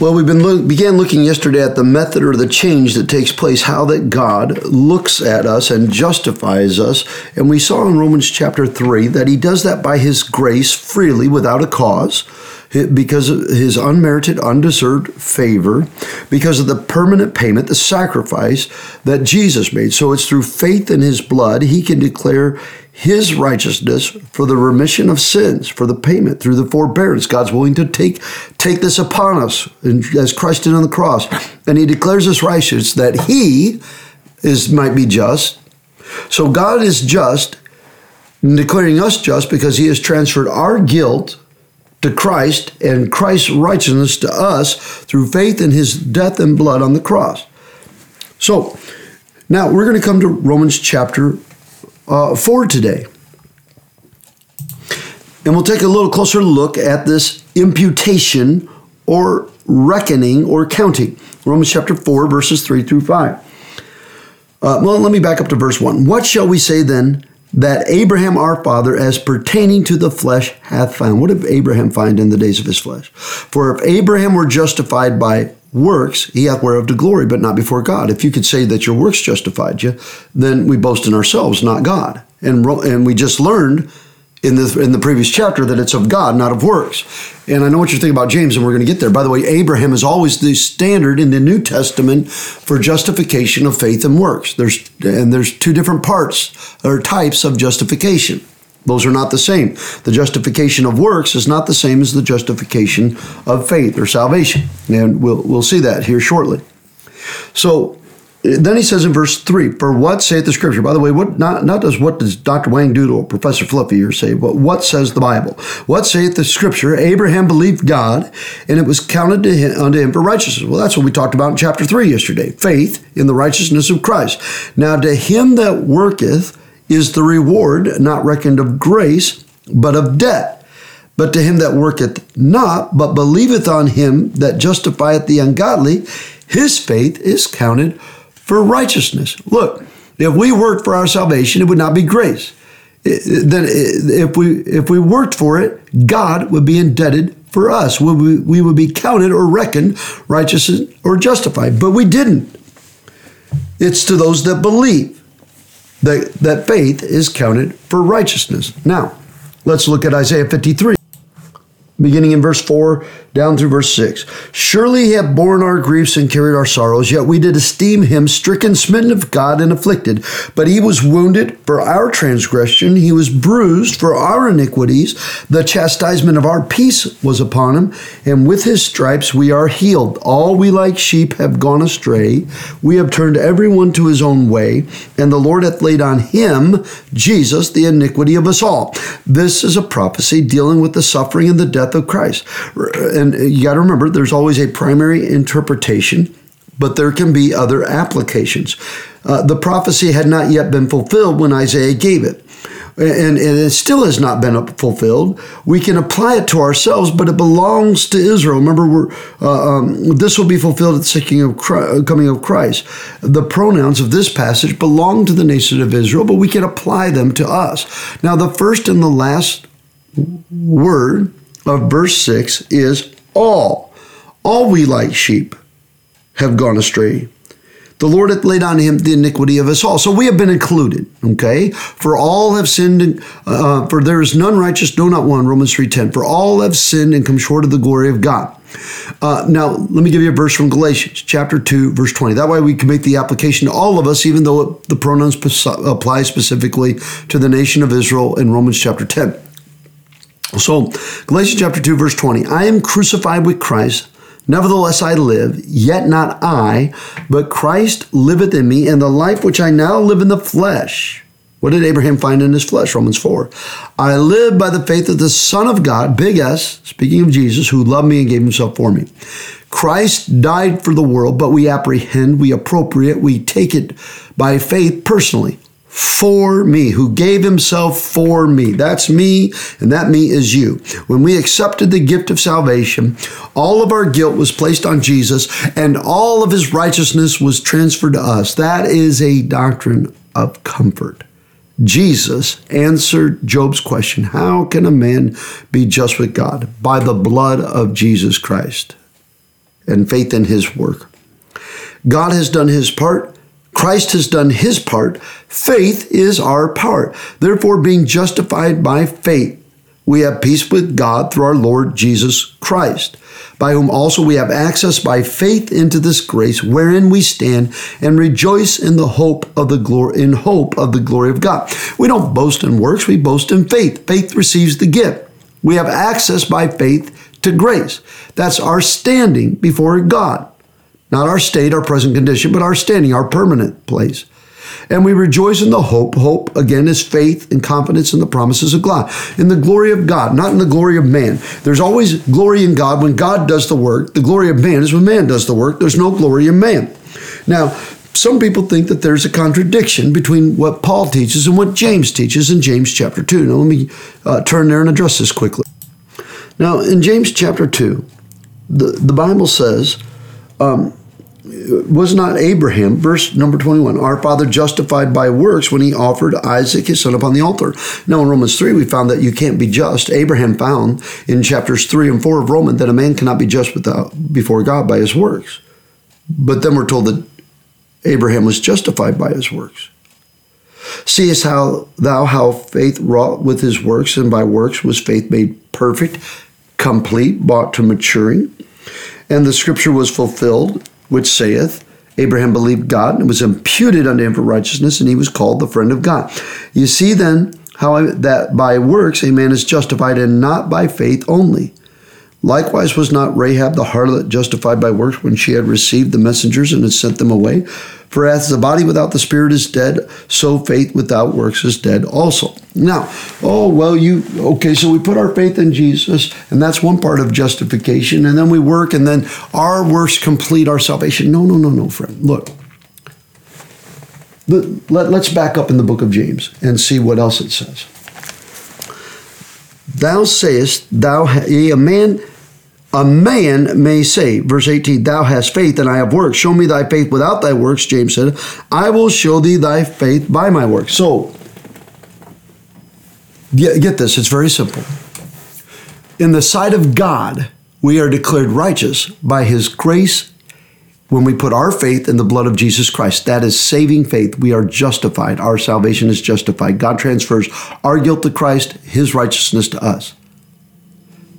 Well, we've been began looking yesterday at the method or the change that takes place, how that God looks at us and justifies us, and we saw in Romans chapter three that He does that by His grace freely, without a cause, because of His unmerited, undeserved favor, because of the permanent payment, the sacrifice that Jesus made. So it's through faith in His blood He can declare his righteousness for the remission of sins, for the payment through the forbearance. God's willing to take, take this upon us as Christ did on the cross. And he declares us righteous that he is might be just. So God is just in declaring us just because he has transferred our guilt to Christ and Christ's righteousness to us through faith in his death and blood on the cross. So now we're going to come to Romans chapter uh, for today. And we'll take a little closer look at this imputation or reckoning or counting. Romans chapter 4, verses 3 through 5. Uh, well, let me back up to verse 1. What shall we say then that Abraham our father, as pertaining to the flesh, hath found? What did Abraham find in the days of his flesh? For if Abraham were justified by works, he hath whereof to glory, but not before God. If you could say that your works justified you, then we boast in ourselves, not God. And, and we just learned in the, in the previous chapter that it's of God, not of works. And I know what you're thinking about James, and we're going to get there. By the way, Abraham is always the standard in the New Testament for justification of faith and works. There's, and there's two different parts or types of justification. Those are not the same. The justification of works is not the same as the justification of faith or salvation. And we'll, we'll see that here shortly. So then he says in verse 3, For what saith the scripture? By the way, what not, not does what does Dr. Wang Doodle or Professor Fluffy here say, but what says the Bible? What saith the scripture? Abraham believed God, and it was counted to him, unto him for righteousness. Well, that's what we talked about in chapter 3 yesterday faith in the righteousness of Christ. Now, to him that worketh, is the reward not reckoned of grace, but of debt. But to him that worketh not, but believeth on him that justifieth the ungodly, his faith is counted for righteousness. Look, if we worked for our salvation, it would not be grace. Then, if we if we worked for it, God would be indebted for us. We, we would be counted or reckoned righteous or justified. But we didn't. It's to those that believe that, that faith is counted for righteousness. Now, let's look at Isaiah 53 beginning in verse 4 down through verse 6. Surely he hath borne our griefs and carried our sorrows, yet we did esteem him stricken, smitten of God, and afflicted. But he was wounded for our transgression, he was bruised for our iniquities. The chastisement of our peace was upon him, and with his stripes we are healed. All we like sheep have gone astray. We have turned everyone to his own way, and the Lord hath laid on him, Jesus, the iniquity of us all. This is a prophecy dealing with the suffering and the death of Christ. You got to remember, there's always a primary interpretation, but there can be other applications. Uh, the prophecy had not yet been fulfilled when Isaiah gave it. And, and, it still has not been fulfilled. We can apply it to ourselves, but it belongs to Israel. Remember, we're, uh, um, this will be fulfilled at the Christ, coming of Christ. The pronouns of this passage belong to the nation of Israel, but we can apply them to us. Now, the first and the last word of verse 6 is all. All we like sheep have gone astray. The Lord hath laid on him the iniquity of us all. So we have been included, okay? For all have sinned, and, uh, for there is none righteous, no, not one, Romans 3.10. For all have sinned and come short of the glory of God. Uh, now, let me give you a verse from Galatians, chapter 2, verse 20. That way we can make the application to all of us, even though the pronouns apply specifically to the nation of Israel in Romans chapter 10. So, Galatians chapter 2, verse 20 I am crucified with Christ. Nevertheless, I live, yet not I, but Christ liveth in me, and the life which I now live in the flesh. What did Abraham find in his flesh? Romans 4. I live by the faith of the Son of God, big S, speaking of Jesus, who loved me and gave himself for me. Christ died for the world, but we apprehend, we appropriate, we take it by faith personally for me, who gave himself for me. That's me, and that me is you. When we accepted the gift of salvation, all of our guilt was placed on Jesus, and all of his righteousness was transferred to us. That is a doctrine of comfort. Jesus answered Job's question How can a man be just with God? By the blood of Jesus Christ and faith in his work. God has done his part. Christ has done his part. Faith is our part. Therefore, being justified by faith, we have peace with God through our Lord Jesus Christ, by whom also we have access by faith into this grace wherein we stand and rejoice in the hope of the glory in hope of the glory of God. We don't boast in works, we boast in faith. Faith receives the gift. We have access by faith to grace. That's our standing before God. Not our state, our present condition, but our standing, our permanent place. And we rejoice in the hope. Hope, again, is faith and confidence in the promises of God, in the glory of God, not in the glory of man. There's always glory in God when God does the work. The glory of man is when man does the work. There's no glory in man. Now, some people think that there's a contradiction between what Paul teaches and what James teaches in James chapter 2. Now, let me uh, turn there and address this quickly. Now, in James chapter 2, the, the Bible says, um, was not Abraham, verse number 21, our father justified by works when he offered Isaac his son upon the altar. Now in Romans 3, we found that you can't be just. Abraham found in chapters 3 and 4 of Romans that a man cannot be just without, before God by his works. But then we're told that Abraham was justified by his works. Seest how thou how faith wrought with his works, and by works was faith made perfect, complete, brought to maturing. And the scripture was fulfilled which saith, Abraham believed God and was imputed unto him for righteousness, and he was called the friend of God. You see then how that by works a man is justified and not by faith only. Likewise, was not Rahab the harlot justified by works when she had received the messengers and had sent them away? For as the body without the spirit is dead, so faith without works is dead also. Now, oh, well, you, okay, so we put our faith in Jesus, and that's one part of justification, and then we work, and then our works complete our salvation. No, no, no, no, friend. Look, let, us back up in the book of James and see what else it says. Thou sayest, thou, a man a man may say, verse 18, Thou hast faith and I have works. Show me thy faith without thy works, James said. I will show thee thy faith by my works. So, get this, it's very simple. In the sight of God, we are declared righteous by his grace when we put our faith in the blood of Jesus Christ. That is saving faith. We are justified. Our salvation is justified. God transfers our guilt to Christ, his righteousness to us.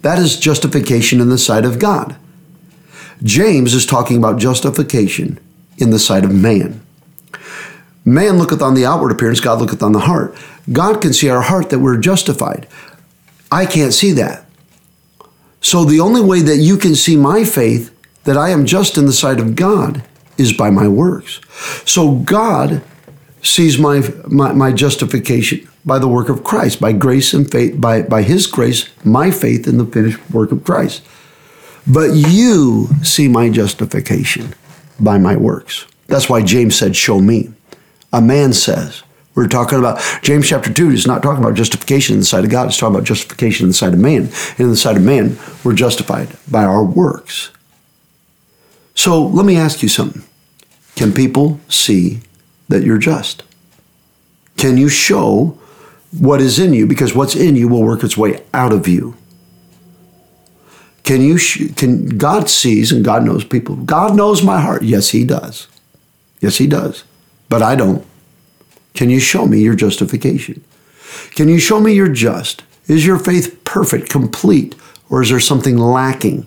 That is justification in the sight of God. James is talking about justification in the sight of man. Man looketh on the outward appearance, God looketh on the heart. God can see our heart that we're justified. I can't see that. So the only way that you can see my faith, that I am just in the sight of God, is by my works. So God sees my, my, my justification by the work of Christ, by grace and faith, by, by his grace, my faith in the finished work of Christ. But you see my justification by my works. That's why James said, Show me. A man says, we're talking about James chapter 2 is not talking about justification in the sight of God, it's talking about justification in the sight of man. And in the sight of man, we're justified by our works. So let me ask you something. Can people see that you're just? Can you show what is in you because what's in you will work its way out of you. Can you can God sees and God knows people. God knows my heart. Yes, he does. Yes, he does. But I don't. Can you show me your justification? Can you show me you're just? Is your faith perfect, complete, or is there something lacking?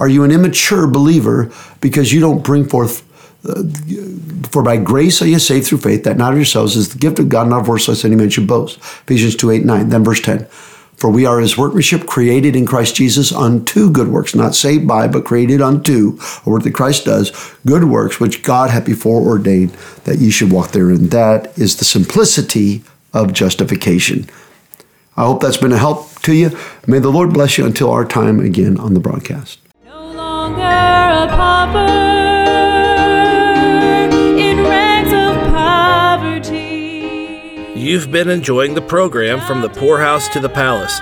Are you an immature believer because you don't bring forth uh, for by grace are you saved through faith, that not of yourselves is the gift of God, not of works, lest any man should boast. Ephesians 2 8 9. Then verse 10. For we are his workmanship, created in Christ Jesus unto good works, not saved by, but created unto, or what that Christ does, good works, which God hath before ordained that ye should walk therein. That is the simplicity of justification. I hope that's been a help to you. May the Lord bless you until our time again on the broadcast. You've been enjoying the program From the Poorhouse to the Palace.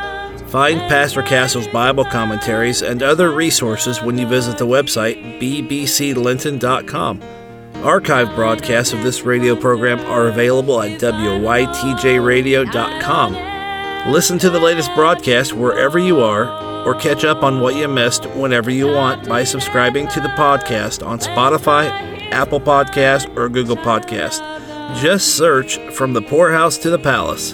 Find Pastor Castle's Bible commentaries and other resources when you visit the website bbclinton.com. Archive broadcasts of this radio program are available at wytjradio.com. Listen to the latest broadcast wherever you are, or catch up on what you missed whenever you want by subscribing to the podcast on Spotify, Apple Podcast, or Google Podcast. Just search From the Poorhouse to the Palace.